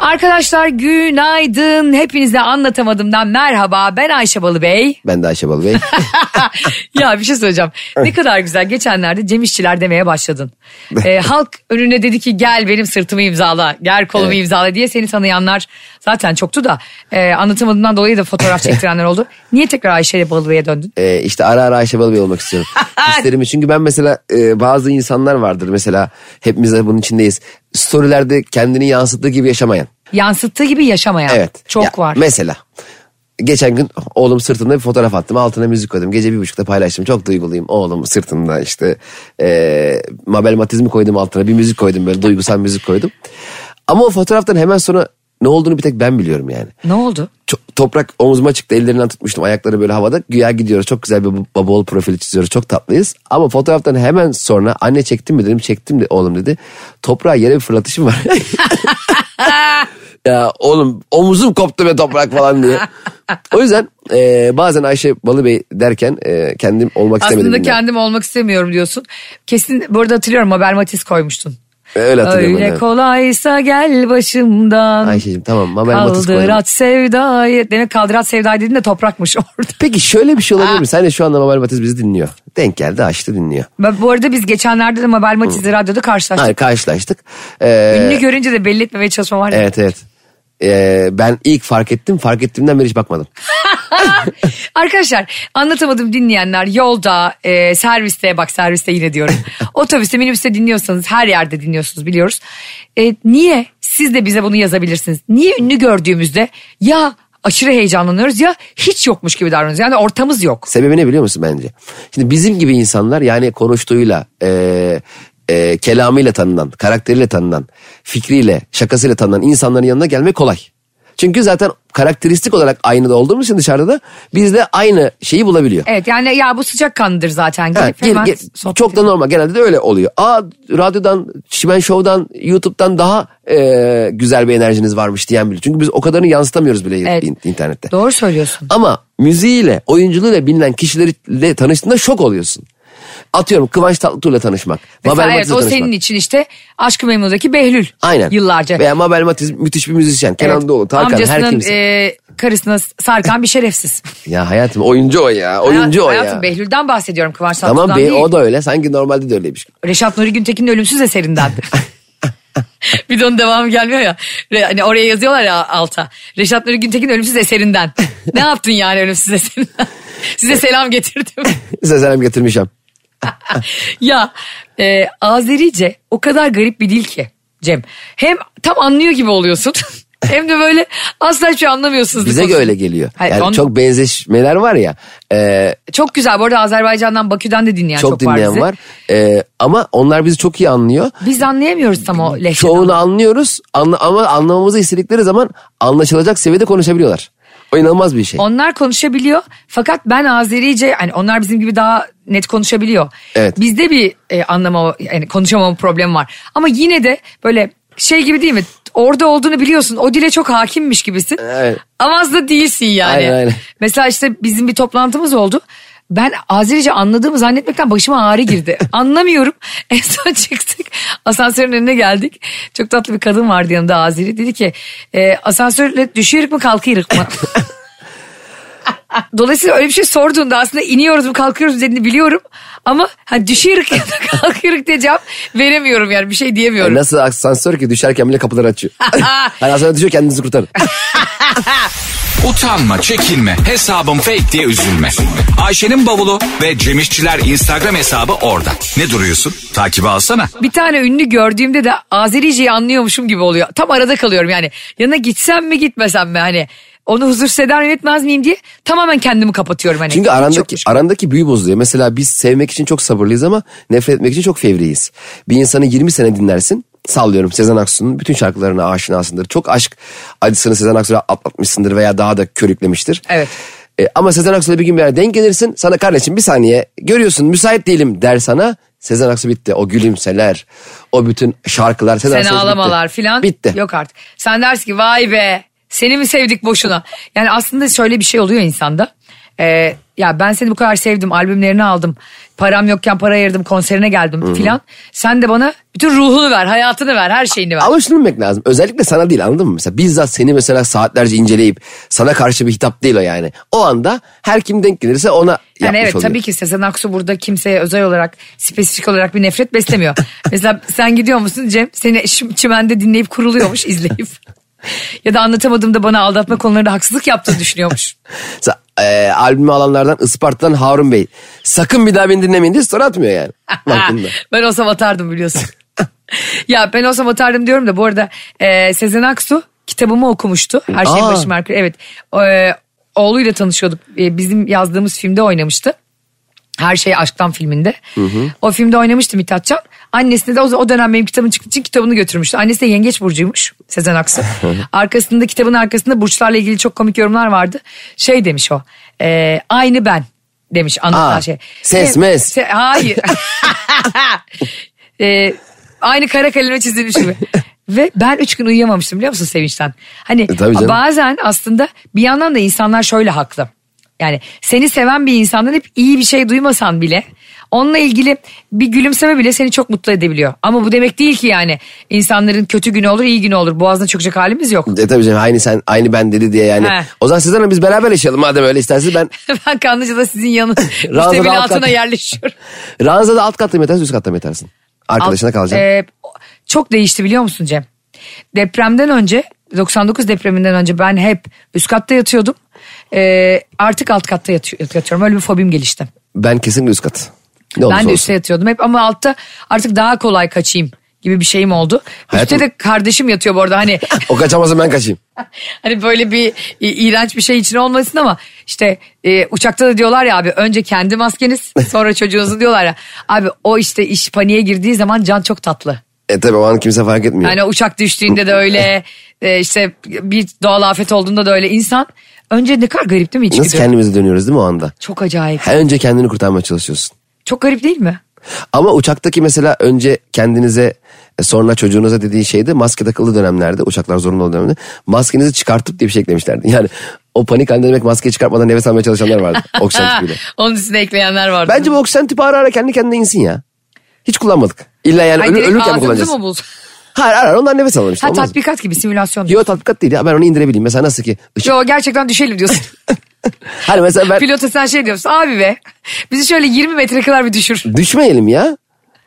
Arkadaşlar günaydın. Hepinize anlatamadımdan merhaba. Ben Ayşe Balıbey. Ben de Ayşe Balıbey. ya bir şey söyleyeceğim. Ne kadar güzel. Geçenlerde Cem İşçiler demeye başladın. Ee, halk önüne dedi ki gel benim sırtımı imzala. Gel kolumu Evet. imzala diye seni tanıyanlar zaten çoktu da. E, anlatamadığımdan dolayı da fotoğraf çektirenler oldu. Niye tekrar Ayşe Balıbey'e döndün? Ee, işte ara ara Ayşe Balıbey olmak istiyorum. İsterimi çünkü ben mesela e, bazı insanlar vardır mesela hepimiz de bunun içindeyiz. Storylerde kendini yansıttığı gibi yaşamayan. Yansıttığı gibi yaşamayan. Evet. Çok Ya, var. Mesela geçen gün oğlum sırtımda bir fotoğraf attım. Altına müzik koydum. Gece bir buçukta paylaştım. Çok duyguluyum. Oğlum sırtımda işte e, Mabel Matizmi koydum altına. Bir müzik koydum böyle duygusal müzik koydum. Ama o fotoğraftan hemen sonra ne olduğunu bir tek ben biliyorum yani. Ne oldu? Çok- toprak omzuma çıktı ellerinden tutmuştum ayakları böyle havada. Güya gidiyoruz çok güzel bir baba oğul profili çiziyoruz çok tatlıyız. Ama fotoğraftan hemen sonra anne çektin mi? dedim çektim de oğlum dedi. Toprağa yere bir fırlatışım var. Ya oğlum omuzum koptu be toprak falan diye. O yüzden e, bazen Ayşe Balıbey derken e, kendim olmak istemedim Aslında kendim olmak istemiyorum diyorsun. Kesin bu arada hatırlıyorum Mabel Matiz koymuştun. Öyle hatırlıyorum Öyle kolaysa gel başımdan. Ayşe'cim tamam Mabel Matiz koydum. Kaldırat sevdayı. Demek kaldırat sevdayı dediğin de toprakmış orada. Peki şöyle bir şey olabilir mi? Sen de şu anda Mabel Matiz bizi dinliyor. Denk geldi açtı dinliyor. Ben- Bu arada biz geçenlerde de Mabel Matiz'le radyoda karşılaştık. Hayır karşılaştık. Ee, Ünlü görünce de belli etmemeye çalışma var. Evet evet. Ee, ben ilk fark ettim. Fark ettiğimden beri hiç bakmadım. Arkadaşlar anlatamadım dinleyenler yolda, e, serviste bak serviste yine diyorum. Otobüste, minibüste dinliyorsanız her yerde dinliyorsunuz biliyoruz. E, niye? Siz de bize bunu yazabilirsiniz. Niye ünlü gördüğümüzde ya aşırı heyecanlanıyoruz ya hiç yokmuş gibi davranıyoruz. Yani ortamız yok. Sebebi ne biliyor musun bence? Şimdi bizim gibi insanlar yani konuştuğuyla, e, e, kelamıyla tanınan, karakteriyle tanınan, fikriyle, şakasıyla tanınan insanların yanına gelmek kolay. Çünkü zaten karakteristik olarak aynı da olduğumuz için dışarıda da biz de aynı şeyi bulabiliyor. Evet yani ya bu sıcak kandır zaten. Gelip gel- gel- çok da normal. Genelde de öyle oluyor. Aa radyodan, Şimen Show'dan, YouTube'dan daha e, güzel bir enerjiniz varmış diyen biri. Çünkü biz o kadarını yansıtamıyoruz bile Evet. in- internette. Doğru söylüyorsun. Ama müziğiyle, oyunculuğuyla bilinen kişilerle tanıştığında şok oluyorsun. Atıyorum Kıvanç Tatlıtuğ'la tanışmak. Mesela Mabel evet o tanışmak. senin için işte Aşk-ı Memnu'daki Behlül. Aynen. Yıllarca. Veya Mabel Matiz müthiş bir müzisyen. Kenan Evet, Doğulu, Tarkan her Amcasının kimse. e, karısına sarkan bir şerefsiz. Ya hayatım oyuncu o ya. Oyuncu o Hayatım ya. Behlül'den bahsediyorum Kıvanç Tatlıtuğ'dan Tamam değil. o da öyle. Sanki normalde de öyleymiş. Reşat Nuri Güntekin'in ölümsüz eserinden. bir de onun devamı gelmiyor ya. Re- Hani oraya yazıyorlar ya alta. Reşat Nuri Güntekin ölümsüz eserinden. ne yaptın yani ölümsüz eserinden? Size selam getirdim. Size selam getirmişim. Ya e, Azerice o kadar garip bir dil ki Cem. Hem tam anlıyor gibi oluyorsun. hem de böyle asla hiçbir şey anlamıyorsunuz. Bize de öyle geliyor. Hayır, yani on- çok benzeşmeler var ya. e, Çok güzel. Bu arada Azerbaycan'dan Bakü'den de dinleyen çok, çok, dinleyen var. E, ama onlar bizi çok iyi anlıyor. Biz anlayamıyoruz tam o lehçeden. Çoğunu anlıyoruz anla, ama anlamamızı istedikleri zaman anlaşılacak seviyede konuşabiliyorlar. O inanılmaz bir şey. Onlar konuşabiliyor fakat ben Azerice hani onlar bizim gibi daha net konuşabiliyor. Evet. Bizde bir e, anlama yani konuşamama problemi var. Ama yine de böyle şey gibi değil mi? Orada olduğunu biliyorsun. O dile çok hakimmiş gibisin. Evet. Ama az da değilsin yani. Aynen, aynen. Mesela işte bizim bir toplantımız oldu. Ben Azerice anladığımı zannetmekten başıma ağrı girdi. Anlamıyorum. En son çıktık. Asansörün önüne geldik. Çok tatlı bir kadın vardı yanında Azeri. Dedi ki e, asansörle düşüyoruz mu kalkıyoruz mu? Dolayısıyla öyle bir şey sorduğunda aslında iniyoruz mu kalkıyoruz dediğini biliyorum. Ama hani düşüyoruz ya da kalkıyoruz diye cevap veremiyorum yani bir şey diyemiyorum. E, Nasıl asansör ki düşerken bile kapıları açıyor. hani asansör düşüyor kendinizi kurtarın. Utanma, çekinme, hesabım fake diye üzülme. Ayşe'nin bavulu ve Cemişçiler Instagram hesabı orada. Ne duruyorsun? Takibi alsana. Bir tane ünlü gördüğümde de Azerice'yi anlıyormuşum gibi oluyor. Tam arada kalıyorum yani. Yanına gitsem mi gitmesem mi hani. Onu huzursuz eder miyim etmez miyim diye tamamen kendimi kapatıyorum. Hani. Çünkü arandaki arandaki büyü bozuluyor. Mesela biz sevmek için çok sabırlıyız ama nefret etmek için çok fevriyiz. Bir insanı 20 sene dinlersin. Sallıyorum Sezen Aksu'nun bütün şarkılarına aşinasındır. Çok aşk acısını Sezen Aksu'ya atlatmışsındır veya daha da körüklemiştir. Evet. E, ama Sezen Aksu'yla bir gün bir yere denk gelirsin. Sana kardeşim bir saniye görüyorsun müsait değilim der sana. Sezen Aksu bitti. O gülümseler, o bütün şarkılar Sezen Sen bitti. ağlamalar filan. Bitti. Yok artık. Sen dersin ki vay be Seni mi sevdik boşuna? Yani aslında şöyle bir şey oluyor insanda. Ee, ya ben seni bu kadar sevdim, albümlerini aldım. Param yokken para ayırdım, konserine geldim filan. Sen de bana bütün ruhunu ver, hayatını ver, her şeyini ver. Ama şunu bilmek lazım. Özellikle sana değil anladın mı? Mesela bizzat seni mesela saatlerce inceleyip sana karşı bir hitap değil o yani. O anda her kim denk gelirse ona yapmış Yani evet oluyor. tabii ki Sezen Aksu burada kimseye özel olarak spesifik olarak bir nefret beslemiyor. Mesela sen gidiyor musun Cem seni çimende dinleyip kuruluyormuş izleyip. ya da anlatamadığımda bana aldatma konularında haksızlık yaptığını düşünüyormuş. E, albümü alanlardan Isparta'dan Harun Bey. Sakın bir daha beni dinlemeyin diye story atmıyor yani. Baktığında. ben olsam atardım biliyorsun. ya ben olsam atardım diyorum da bu arada e, Sezen Aksu kitabımı okumuştu. Her şeyin Aa. başı marka. Evet. E, oğluyla tanışıyorduk. E, bizim yazdığımız filmde oynamıştı. Her şey aşktan filminde. O filmde oynamıştı Mithatcan. Annesine de o, dönem benim kitabım çıktığı için kitabını götürmüştü. Annesi de yengeç burcuymuş Sezen Aksu. arkasında kitabın arkasında burçlarla ilgili çok komik yorumlar vardı. Şey demiş o. e, aynı ben demiş anlatan Aa, şey. ses E, mes. se- hayır. E, aynı kara kaleme çizilmiş gibi. Ve ben üç gün uyuyamamıştım biliyor musun sevinçten? Hani E, bazen aslında bir yandan da insanlar şöyle haklı. Yani seni seven bir insandan hep iyi bir şey duymasan bile onunla ilgili bir gülümseme bile seni çok mutlu edebiliyor. Ama bu demek değil ki yani insanların kötü günü olur iyi günü olur. Boğazına çökecek halimiz yok. E tabii canım aynı sen aynı ben dedi diye yani. He. O zaman Hanım biz beraber yaşayalım madem öyle isterseniz ben ben Kanlıca'da sizin yanı Ranzada alt altına yerleşiyorum. Ranzada alt katta mı yatarsın üst katta mı yatarsın? Arkadaşına kalacaksın. e, çok değişti biliyor musun Cem? Depremden önce 99 depreminden önce ben hep üst katta yatıyordum. E, artık alt katta yatı- yatıyorum. Öyle bir fobim gelişti. Ben kesinlikle üst kat. Ne Ben de üstte yatıyordum hep ama altta artık daha kolay kaçayım gibi bir şeyim oldu. Hayatım- Üstte de kardeşim yatıyor bu arada hani O kaçamazsa ben kaçayım. hani böyle bir i- iğrenç bir şey için olmasın ama işte e, uçakta da diyorlar ya abi önce kendi maskeniz sonra çocuğunuzu diyorlar ya. Abi o işte iş paniğe girdiği zaman can çok tatlı. E tabii o an kimse fark etmiyor. Yani uçak düştüğünde de öyle e, işte bir doğal afet olduğunda da öyle insan önce ne kadar garip değil mi Nasıl içgüdü? kendimize dönüyoruz değil mi o anda? Çok acayip. Her önce kendini kurtarmaya çalışıyorsun. Çok garip değil mi? Ama uçaktaki mesela önce kendinize e, sonra çocuğunuza dediği şeyde maske takılı dönemlerde uçaklar zorunlu olduğu dönemde maskenizi çıkartıp diye bir şey eklemişlerdi. Yani o panik halinde demek maskeyi çıkartmadan nefes almaya çalışanlar vardı. Oksijen tüpüyle. Onun üstüne ekleyenler vardı. Bence bu oksijen tüpü ara ara kendi kendine insin ya. Hiç kullanmadık. İlla yani Ay, ölü, ölürken mi kullanacağız? mı bul? Hayır ara ara ondan nefes alalım işte. Ha mı? tatbikat gibi simülasyon. Yok tatbikat değil ya ben onu indirebileyim. Mesela nasıl ki ışık. Yo gerçekten düşelim diyorsun. Hani mesela ben Pilota sen şey diyorsun abi be bizi şöyle 20 metre kadar bir düşür. düşmeyelim ya.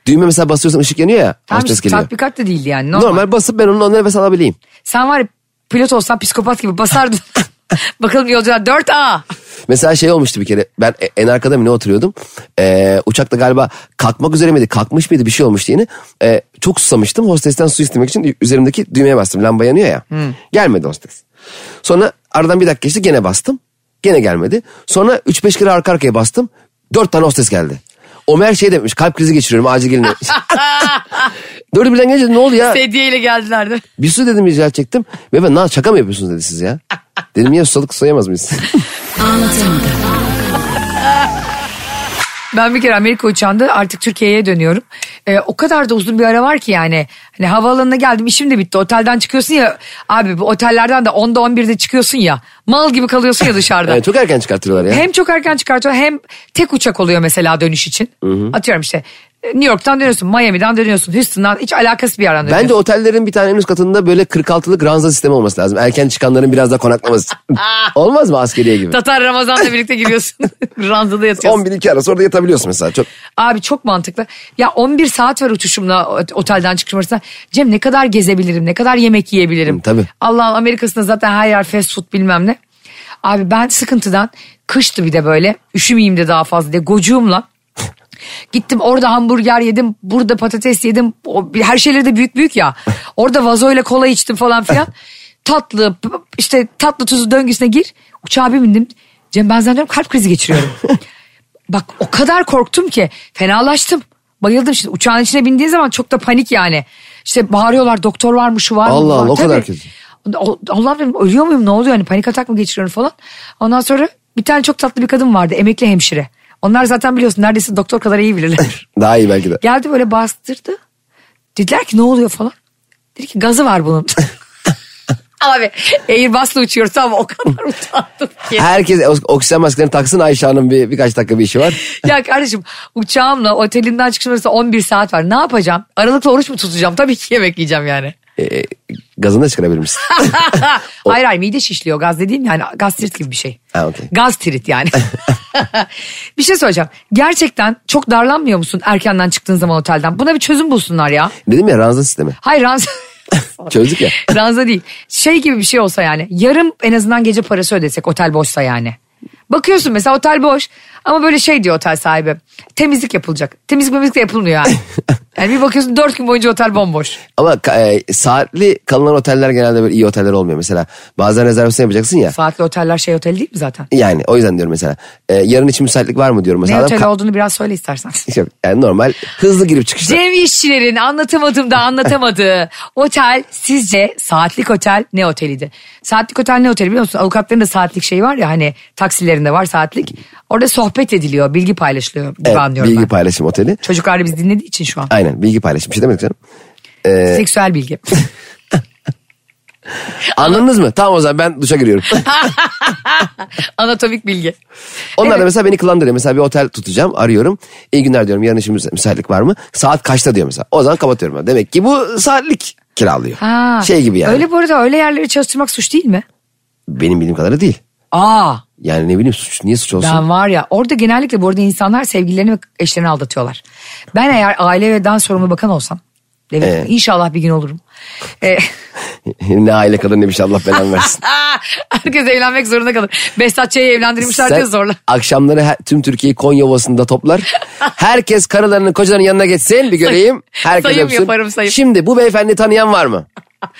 Düğme mesela basıyorsan ışık yanıyor ya. Tamam hostes işte tatbikat da değildi yani normal. Normal basıp ben onun nefes alabileyim. Sen var ya pilot olsan psikopat gibi basardın. Bakalım yolcular 4A. Mesela şey olmuştu bir kere ben en arkada mı ne oturuyordum. Ee, uçakta galiba kalkmak üzere miydi kalkmış mıydı bir şey olmuştu yine. Ee, çok susamıştım hostesten su istemek için üzerimdeki düğmeye bastım lamba yanıyor ya. Gelmedi hostes. Sonra aradan bir dakika geçti gene bastım. Gene gelmedi. Sonra 3-5 kere arka arkaya bastım. 4 tane hostes geldi. Omer şey demiş kalp krizi geçiriyorum acil gelin. Dördü birden gelince ne oldu ya? Sedyeyle geldiler de. Bir su dedim rica çektim. Ve ben "Lan şaka mı yapıyorsunuz dedi siz ya. Dedim ya susadık sayamaz mıyız? Ben bir kere Amerika uçağında artık Türkiye'ye dönüyorum. Ee, o kadar da uzun bir ara var ki yani. Hani havaalanına geldim işim de bitti. Otelden çıkıyorsun ya. Abi bu otellerden de 10'da 11'de çıkıyorsun ya. Mal gibi kalıyorsun ya dışarıda. Yani çok erken çıkartıyorlar ya. Hem çok erken çıkartıyor hem tek uçak oluyor mesela dönüş için. Atıyorum işte New York'tan dönüyorsun, Miami'den dönüyorsun, Houston'dan hiç alakası bir yerden dönüyorsun. Bence otellerin bir tane en üst katında böyle 46'lık ranza sistemi olması lazım. Erken çıkanların biraz da konaklaması. Olmaz mı askeriye gibi? Tatar Ramazan'la birlikte giriyorsun. Ranzada yatıyorsun. 11-2 arası orada yatabiliyorsun mesela. Çok Abi çok mantıklı. Ya 11 saat var uçuşumla ot- otelden çıkışım arasında. Cem ne kadar gezebilirim, ne kadar yemek yiyebilirim. Hı, tabii. Allah'ın Amerika'sında zaten her yer fast food bilmem ne. Abi ben sıkıntıdan kıştı bir de böyle üşümeyeyim de daha fazla diye gocuğumla. Gittim orada hamburger yedim, burada patates yedim. O, her şeyleri de büyük büyük ya. Orada vazoyla kola içtim falan filan. Tatlı işte tatlı tuzu döngüsüne gir. Uçağa bir bindim. Cem ben zannediyorum kalp krizi geçiriyorum. Bak o kadar korktum ki fenalaştım. Bayıldım şimdi uçağın içine bindiği zaman çok da panik yani. İşte bağırıyorlar doktor var mı şu var mı? Allah. Allah, o Tabii. kadar kötü. Allah benim ölüyor muyum ne oluyor hani panik atak mı geçiriyorum falan. Ondan sonra bir tane çok tatlı bir kadın vardı emekli hemşire. Onlar zaten biliyorsun neredeyse doktor kadar iyi bilirler. daha iyi belki de. Geldi böyle bastırdı. Dediler ki ne oluyor falan. Dedi ki gazı var bunun. Abi Airbus'la uçuyoruz ama o kadar utandım ki. Herkes oksijen maskelerini taksın Ayşe Hanım bir, birkaç dakika bir işi var. ya kardeşim uçağımla otelinden çıkışım arasında 11 saat var. Ne yapacağım? Aralıkta oruç mu tutacağım? Tabii ki yemek yiyeceğim yani. Ee, gazını da çıkarabilir misin? hayır hayır mide şişliyor. Gaz dediğim yani gastrit gibi bir şey. Ha, okey. Gaz trit yani. bir şey söyleyeceğim. Gerçekten çok darlanmıyor musun erkenden çıktığın zaman otelden? Buna bir çözüm bulsunlar ya. Dedim ya ranza sistemi. Hayır ranza... Çözdük ya. ranza değil. Şey gibi bir şey olsa yani. Yarım en azından gece parası ödesek otel boşsa yani. Bakıyorsun mesela otel boş ama böyle şey diyor otel sahibi. Temizlik yapılacak. Temizlik temizlik de yapılmıyor yani. yani bir bakıyorsun dört gün boyunca otel bomboş. Ama e, saatli kalınan oteller genelde böyle iyi oteller olmuyor. Mesela bazen rezervasyon yapacaksın ya. Saatli oteller şey otel değil mi zaten? Yani o yüzden diyorum mesela. E, yarın için müsaitlik var mı diyorum. Ne Mesela adam otel olduğunu biraz söyle istersen. Yok, yani normal hızlı girip çıkışta. Cem işçilerin anlatamadığım da anlatamadığı otel sizce saatlik otel ne oteliydi? Saatlik otel ne oteli biliyor musun? Avukatların da saatlik şeyi var ya hani taksilerinde var saatlik. Orada sohbet ediliyor, bilgi paylaşılıyor gibi Evet, anlıyorum bilgi ben. paylaşım oteli. Çocuklar da biz dinlediği için şu an. Aynen bilgi paylaşım bir şey demedik canım. Seksüel bilgi. Anladınız mı? Tamam o zaman ben duşa giriyorum. Anatomik bilgi. Onlar Evet. da mesela beni kılandırıyor. Mesela bir otel tutacağım arıyorum. İyi günler diyorum yarın müsa- müsaitlik var mı? Saat kaçta diyor mesela. O zaman kapatıyorum. Demek ki bu saatlik kiralıyor. Ha, Şey gibi yani. Öyle bu arada öyle yerleri çalıştırmak suç değil mi? Benim bildiğim kadarıyla değil. Aa Yani ne bileyim suç niye suç olsun? ben var ya orada genellikle bu arada insanlar sevgililerini ve eşlerini aldatıyorlar. Ben eğer aile ve evden sorumlu bakan olsam. Evet Ee? inşallah bir gün olurum. Ee, ne aile kadar ne bir şey Allah belanı versin. herkes evlenmek zorunda kalır. Behzat Ç'yi evlendirmişler diye zorla. akşamları her- tüm Türkiye'yi Konya Ovası'nda toplar. Herkes karılarının kocalarının yanına geçsin bir göreyim. Herkes sayım öpsün. yaparım, sayım. Şimdi bu beyefendi tanıyan var mı?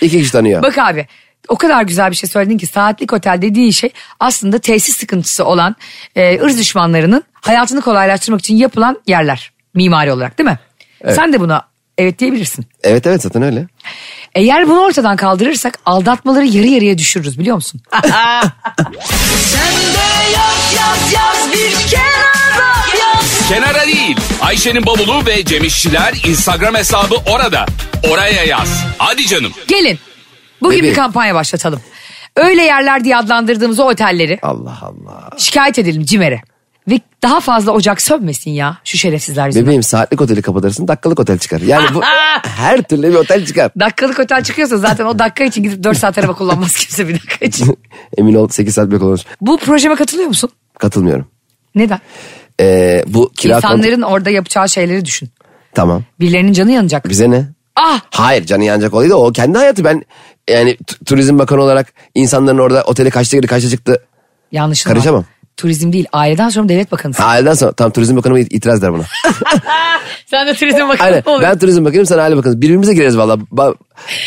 İki kişi tanıyor. Bak abi o kadar güzel bir şey söyledin ki saatlik otel dediğin şey aslında tesis sıkıntısı olan e, ırz düşmanlarının hayatını kolaylaştırmak için yapılan yerler mimari olarak değil mi? Sen de buna evet diyebilirsin. Evet evet zaten öyle. Eğer bunu ortadan kaldırırsak aldatmaları yarı yarıya düşürürüz biliyor musun? Kenara değil. Ayşe'nin bavulu ve Cemişçiler Instagram hesabı orada. Oraya yaz. Hadi canım. Gelin bugün Bebeğim. bir kampanya başlatalım. Öyle yerler diye adlandırdığımız o otelleri Allah Allah. şikayet edelim CİMER'e. Ve daha fazla ocak sönmesin ya şu şerefsizler yüzünden. Bebeğim saatlik oteli kapatırsın dakikalık otel çıkar. Yani bu her türlü bir otel çıkar. Dakikalık otel çıkıyorsa zaten o dakika için gidip 4 saat araba kullanmaz kimse bir dakika için. Emin ol 8 saat bek olur. Bu projeme katılıyor musun? Katılmıyorum. Neden? Ee, bu kira İnsanların orada yapacağı şeyleri düşün. Tamam. Birilerinin canı yanacak. Bize ne? Ah Hayır canı yanacak olaydı o kendi hayatı. Ben yani turizm bakanı olarak insanların orada otele kaçta girdi kaçta çıktı. yanlışım Karışamam. Turizm değil aileden sonra devlet bakanısın. Ha, aileden sonra tam turizm bakanı itiraz der buna. Sen de turizm bakanı Aynen oluyorsun. ben turizm bakanıyım sen aile bakanı. Birbirimize gireriz valla. Ba-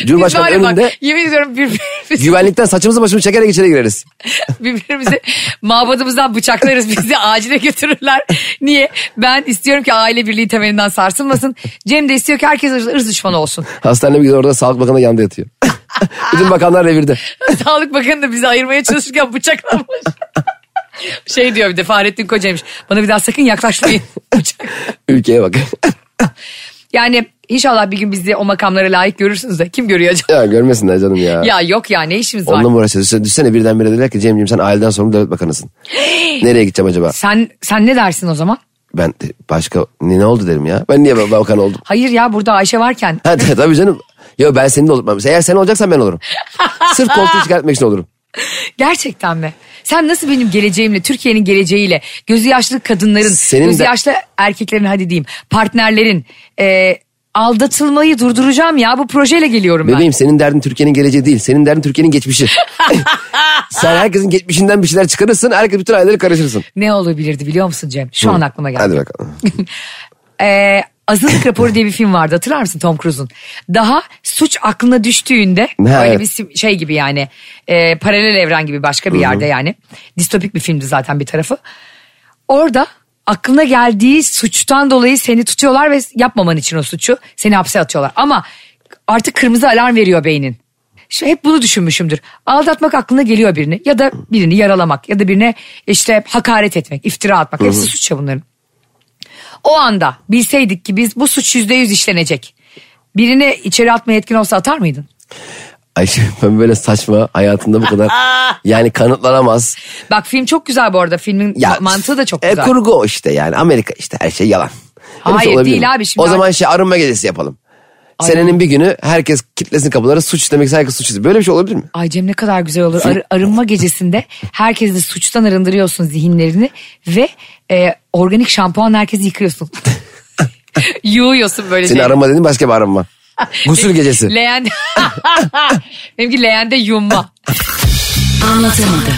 Cumhurbaşkanı ya bak, önünde yemin ediyorum birbirimizi, güvenlikten saçımızı başımızı çekerek içeri gireriz. birbirimizi mabadımızdan bıçaklarız bizi acile götürürler. Niye? Ben istiyorum ki aile birliği temelinden sarsılmasın. Cem de istiyor ki herkes ırz, düşmanı olsun. Hastaneye bir gidiyor orada sağlık bakanı da yanında yatıyor. Bütün bakanlar revirde. Sağlık Bakanı da bizi ayırmaya çalışırken bıçaklamış. Şey diyor bir de Fahrettin Kocaymış. Bana bir daha sakın yaklaşmayın. Ülkeye bak. Yani inşallah bir gün bizi o makamlara layık görürsünüz de kim görüyor acaba? ya görmesinler canım ya. Ya yok ya ne işimiz var? Onunla mı uğraşacağız? Düşsene, düşsene birdenbire dediler ki Cemciğim sen aileden sorumlu devlet bakanısın. Nereye gideceğim acaba? Sen sen ne dersin o zaman? Ben başka ne, ne oldu derim ya. Ben niye bakan oldum? Hayır ya burada Ayşe varken Ha, tabii canım. Yo ben senin de olurum. Eğer sen olacaksan ben olurum. Sırf koltuğu çıkartmak için olurum. gerçekten mi? Sen nasıl benim geleceğimle, Türkiye'nin geleceğiyle, gözü yaşlı kadınların, Senin gözü de- yaşlı erkeklerin hadi diyeyim, partnerlerin e, aldatılmayı durduracağım ya bu projeyle geliyorum ben. Bebeğim senin derdin Türkiye'nin geleceği değil. Senin derdin Türkiye'nin geçmişi. sen herkesin geçmişinden bir şeyler çıkarırsın. Herkes bütün aileleri karışırsın. Ne olabilirdi biliyor musun Cem? Şu an aklıma geldi. Hadi bakalım. Ee, Azınlık Raporu diye bir film vardı hatırlar mısın Tom Cruise'un? Daha suç aklına düştüğünde Ha, öyle evet. bir şey gibi yani e, paralel evren gibi başka bir yerde yani. Distopik bir filmdi zaten bir tarafı. Orada aklına geldiği suçtan dolayı seni tutuyorlar ve yapmaman için o suçu seni hapse atıyorlar. Ama artık kırmızı alarm veriyor beynin. Şu, hep bunu düşünmüşümdür. Aldatmak aklına geliyor birini ya da birini yaralamak ya da birine işte hakaret etmek, iftira atmak. Hepsi suç ya bunların. O anda bilseydik ki biz bu suç yüzde yüz işlenecek. Birini içeri atmaya yetkin olsa atar mıydın? Ayşe ben böyle saçma hayatımda bu kadar yani kanıtlanamaz. Bak film çok güzel bu arada. Filmin Ya, mantığı da çok e, güzel. kurgu o işte yani Amerika işte her şey yalan. Öyle bir Hayır, olabilir değil mi? abi, şimdi O zaman şey arınma gecesi yapalım. Senenin bir günü herkes kitlesin kapıları suç işlemek herkes suç işlemek. Böyle bir şey olabilir mi? Ay Cem ne kadar güzel olur. Arı- arınma gecesinde herkesi suçtan arındırıyorsun zihinlerini ve e, organik şampuan herkesi yıkıyorsun. Yuğuyorsun böyle Seni şey. arınma dedim başka bir arınma. Gusül gecesi. Leğende. Benimki leğende yumma. Anlatamadım.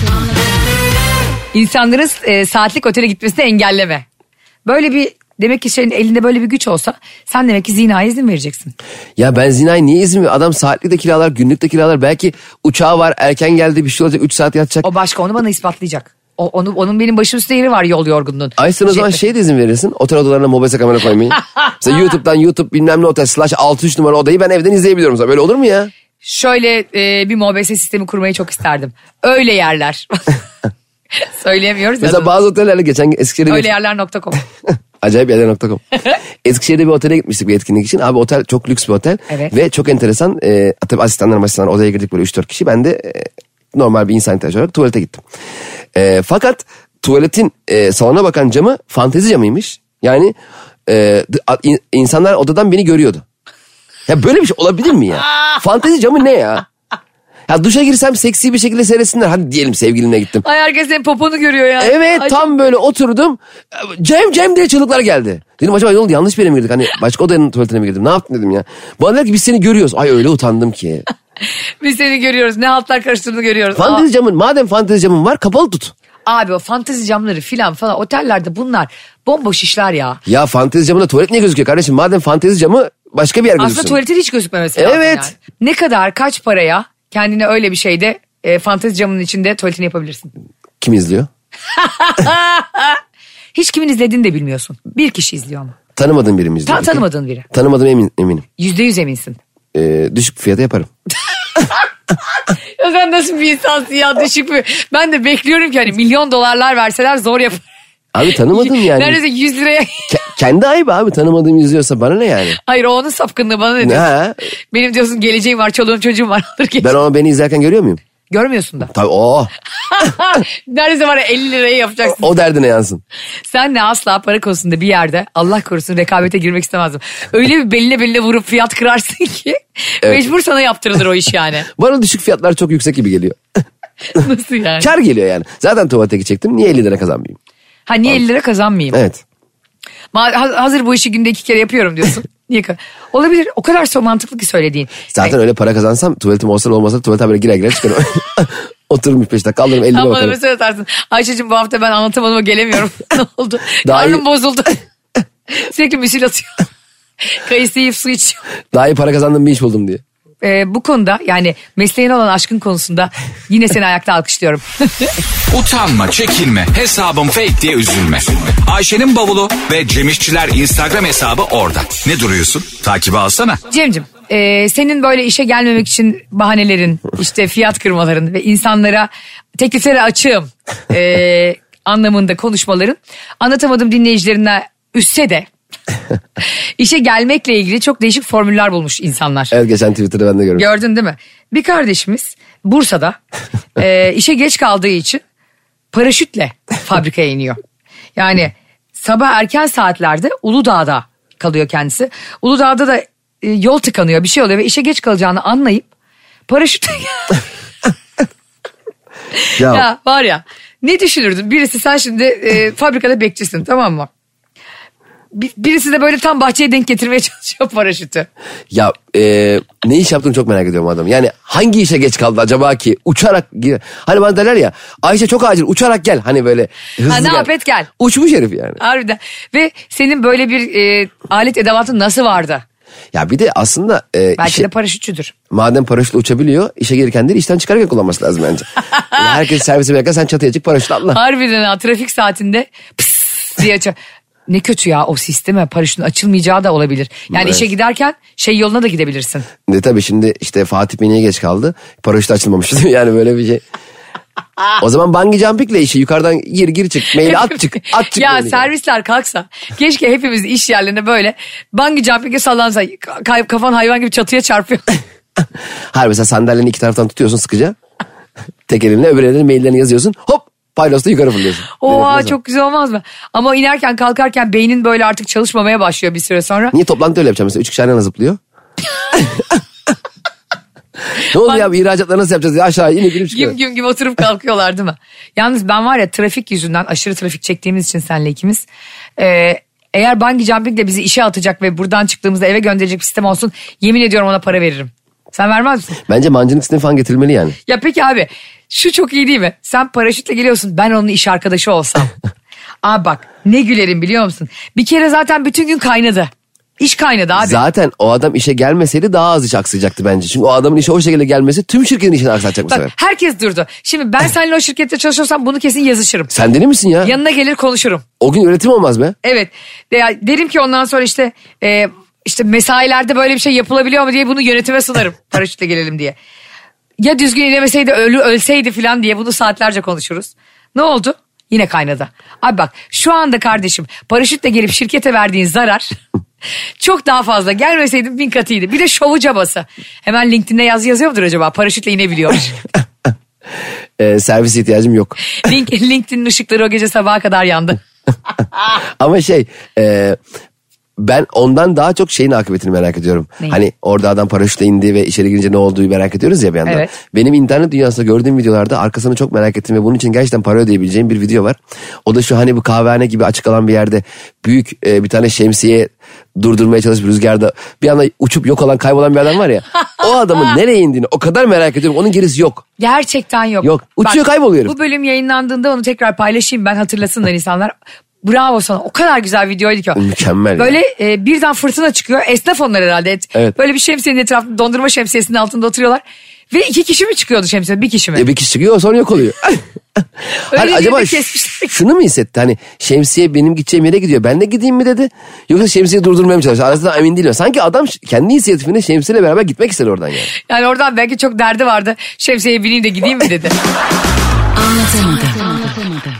İnsanların e, saatlik otele gitmesini engelleme. Böyle bir demek ki senin elinde böyle bir güç olsa sen demek ki zinaya izin vereceksin. Ya ben zinaya niye izin veriyorum? Adam saatlik de kiralar, günlük de kiralar. Belki uçağı var, erken geldi bir şey olacak, 3 saat yatacak. O başka onu bana ispatlayacak. O, onu, onun benim başım üstünde yeri var yol yorgunluğun. Ay sen o zaman şey de izin verirsin. Otel odalarına mobese kamera koymayı. Mesela YouTube'dan YouTube bilmem ne otel slash 63 numara odayı ben evden izleyebiliyorum. Böyle olur mu ya? Şöyle e, bir MOBS sistemi kurmayı çok isterdim. Öyle yerler. Söyleyemiyoruz. Mesela da. bazı otellerde geçen Eskişehir'de Öyle bir... yerler.com. Acayip yerler.com. Eskişehir'de bir otele gitmiştik bir etkinlik için. Abi otel çok lüks bir otel. Evet. Ve çok enteresan. E, tabii asistanlarım asistanlar odaya girdik böyle 3-4 kişi. Ben de e, normal bir insan ihtiyacı olarak tuvalete gittim. E, fakat tuvaletin e, salona bakan camı fantezi camıymış. Yani e, insanlar odadan beni görüyordu. Ya böyle bir şey olabilir mi ya? fantezi camı ne ya? Ya duşa girsem seksi bir şekilde seyretsinler. Hadi diyelim sevgilimle gittim. Ay herkes senin poponu görüyor ya. Evet Ay, tam böyle oturdum. Cem Cem diye çığlıklar geldi. Dedim acaba ne oldu yanlış bir yere mi girdik? Hani başka odanın tuvaletine mi girdim? Ne yaptın dedim ya. Bana dediler ki biz seni görüyoruz. Ay öyle utandım ki. Biz seni görüyoruz. Ne altlar karıştırdığını görüyoruz. Fantezi camın madem fantezi camın var kapalı tut. Abi o fantezi camları filan falan otellerde bunlar bomboş işler ya. Ya fantezi camında tuvalet niye gözüküyor kardeşim? Madem fantezi camı başka bir yer gözüksün. Aslında tuvaletin hiç gözükmemesi lazım Evet. yani. Ne kadar kaç paraya kendine öyle bir şeyde e, fantezi camının içinde tuvaletini yapabilirsin. Kim izliyor? Hiç kimin izlediğini de bilmiyorsun. Bir kişi izliyor ama. Tanımadığım biri mi izliyor? Ta- tanımadığın biri. Tanımadığım emin, eminim. Yüzde yüz eminsin. Ee, düşük fiyata yaparım. Ya sen nasıl bir insansın ya düşük bir. Ben de bekliyorum ki hani milyon dolarlar verseler zor yapar. Abi tanımadım yani. Neredeyse 100 liraya. Ke- kendi ayıbı abi tanımadığım izliyorsa bana ne yani? Hayır o onun sapkınlığı bana ne diyorsun? Ha, Benim diyorsun geleceğim var çoluğum çocuğum var. Alır geç. ben onu beni izlerken görüyor muyum? Görmüyorsun da. Tabii o. Neredeyse var ya 50 liraya yapacaksın. O derdine yansın. Sen de asla para konusunda bir yerde Allah korusun rekabete girmek istemezdim. Öyle bir beline beline vurup fiyat kırarsın ki mecbur sana yaptırılır o iş yani. Bana düşük fiyatlar çok yüksek gibi geliyor. Nasıl yani? Kar geliyor yani. Zaten tuvalete gidecektim. Niye 50 lira kazanmayayım? Ha niye 50 lira kazanmayayım? Evet. Hazır bu işi günde iki kere yapıyorum diyorsun. Niye? Olabilir. O kadar so mantıklı ki söylediğin. Zaten öyle para kazansam tuvaletim olsa olmasa tuvalete böyle girer girer çıkarım. Otururum 3-5 dakika alırım 50 lira Ama bakarım. mesaj atarsın. Ayşe'cim bu hafta ben anlatamadım gelemiyorum. ne oldu? Daha iyi- Karnım bozuldu. Sürekli müsil atıyor. Kayısı yiyip su içiyor. Daha iyi para kazandım bir iş buldum diye. Ee, bu konuda yani mesleğine olan aşkın konusunda yine seni ayakta alkışlıyorum. Utanma, çekinme, hesabım fake diye üzülme. Ayşe'nin bavulu ve Cemişçiler Instagram hesabı orada. Ne duruyorsun? Takibi alsana. Cemcim e, senin böyle işe gelmemek için bahanelerin işte fiyat kırmaların ve insanlara tekliflere açığım e, anlamında konuşmaların anlatamadım dinleyicilerine üsse de işe gelmekle ilgili çok değişik formüller bulmuş insanlar. Evet geçen Twitter'da ben de gördüm. Gördün değil mi? Bir kardeşimiz Bursa'da e, işe geç kaldığı için paraşütle fabrikaya iniyor. Yani sabah erken saatlerde Uludağ'da kalıyor kendisi. Uludağ'da da e, yol tıkanıyor bir şey oluyor ve işe geç kalacağını anlayıp paraşütle ya, ya var ya ne düşünürdün? Birisi sen şimdi e, fabrikada bekçisin tamam mı? Bir- Birisi de böyle tam bahçeye denk getirmeye çalışıyor paraşütü. ya e, ne iş yaptığını çok merak ediyorum adam. Yani hangi işe geç kaldı acaba ki? Uçarak gir- Hani bana derler ya Ayşe çok acil uçarak gel. Hani böyle hızlı Ha, ne gel. yap et gel. Uçmuş herif yani. Harbiden. Ve senin böyle bir e, alet edevatın nasıl vardı? Ya bir de aslında e, Belki işe- de paraşütçüdür. madem paraşütle uçabiliyor işe gelirken değil işten çıkarken kullanması lazım bence. yani herkes servise beklerken sen çatıya çık paraşütle atla. Harbiden ha trafik saatinde pıs diye aç- Ne kötü ya o sisteme paraşütün açılmayacağı da olabilir. Yani Evet. işe giderken şey yoluna da gidebilirsin. Ne tabii şimdi işte Fatih Bey niye geç kaldı? Paraşüt açılmamış yani böyle bir şey. O zaman bungee jumping'le işi yukarıdan gir gir çık. Maili at çık. At çık. ya servisler kalksa keşke hepimiz iş yerlerinde böyle bungee jumping'e sallansa Ka- kafan hayvan gibi çatıya çarpıyor. Hayır mesela sandalyenin iki taraftan tutuyorsun sıkıca. Tek elinle öbür elinle maillerini yazıyorsun. Hop paylosta yukarı fırlıyorsun. Oha Nereye çok güzel olmaz mı? Ama inerken kalkarken beynin böyle artık çalışmamaya başlıyor bir süre sonra. Niye toplantı öyle yapacağım mesela? Üç kişi aynı anda zıplıyor. ne oldu ya ihracatları nasıl yapacağız? Ya aşağı inip inip çıkıyor. Güm güm güm oturup kalkıyorlar değil mi? Yalnız ben var ya trafik yüzünden aşırı trafik çektiğimiz için senle ikimiz. e, eğer bungee jumping de bizi işe atacak ve buradan çıktığımızda eve gönderecek bir sistem olsun yemin ediyorum ona para veririm. Sen vermez misin? Bence mancınık sistemi falan getirilmeli yani. Ya peki abi şu çok iyi değil mi? Sen paraşütle geliyorsun ben onun iş arkadaşı olsam. Abi bak ne gülerim biliyor musun? Bir kere zaten bütün gün kaynadı. İş kaynadı abi. Zaten o adam işe gelmeseydi daha az iş aksayacaktı bence. Çünkü o adamın işe o şekilde gelmesi tüm şirketin işini aksatacak bu Bak sefer. herkes durdu. Şimdi ben seninle o şirkette çalışıyorsam bunu kesin yazışırım. Sen deli misin ya? Yanına gelir konuşurum. O gün üretim olmaz be. Evet. De- derim ki ondan sonra işte e, işte mesailerde böyle bir şey yapılabiliyor mu diye bunu yönetime sunarım. Paraşütle gelelim diye. Ya düzgün inemeseydi ölü ölseydi falan diye bunu saatlerce konuşuruz. Ne oldu? Yine kaynadı. Abi bak şu anda kardeşim paraşütle gelip şirkete verdiğin zarar çok daha fazla. Gelmeseydin bin katıydı. Bir de şovu cabası. Hemen LinkedIn'de yaz yazıyor mudur acaba? Paraşütle inebiliyor. Ee, servis ihtiyacım yok. Link, LinkedIn'in ışıkları o gece sabaha kadar yandı. Ama şey e, ben ondan daha çok şeyin akıbetini merak ediyorum. Neyi? Hani orada adam paraşütle indi ve içeri girince ne olduğu merak ediyoruz ya bir yandan. Evet. Benim internet dünyasında gördüğüm videolarda arkasını çok merak ettim ve bunun için gerçekten para ödeyebileceğim bir video var. O da şu hani bu kahvehane gibi açık alan bir yerde büyük e, bir tane şemsiye durdurmaya çalışıp rüzgarda bir anda uçup yok olan kaybolan bir adam var ya. o adamın nereye indiğini o kadar merak ediyorum. Onun gerisi yok. Gerçekten yok. Yok. Uçuyor, kayboluyor herif. Bu bölüm yayınlandığında onu tekrar paylaşayım ben hatırlasınlar insanlar. Bravo sana. O kadar güzel videoydu ki o. Mükemmel ya. Böyle e, birden fırtına çıkıyor. Esnaf onlar herhalde. Et- Evet. Böyle bir şemsiyenin etrafında dondurma şemsiyesinin altında oturuyorlar. Ve iki kişi mi çıkıyordu şemsiye? Bir kişi mi? E bir kişi çıkıyor sonra yok oluyor. Öyle hani bir acaba şunu mu hissetti? Hani şemsiye benim gideceğim yere gidiyor. Ben de gideyim mi dedi. Yoksa şemsiye durdurmaya mı çalışıyor? Arasından emin değilim. Sanki adam kendi inisiyatifine şemsiyeyle beraber gitmek istedi oradan yani. Yani oradan belki çok derdi vardı. Şemsiyeye bineyim de gideyim mi dedi. Anlatamadım.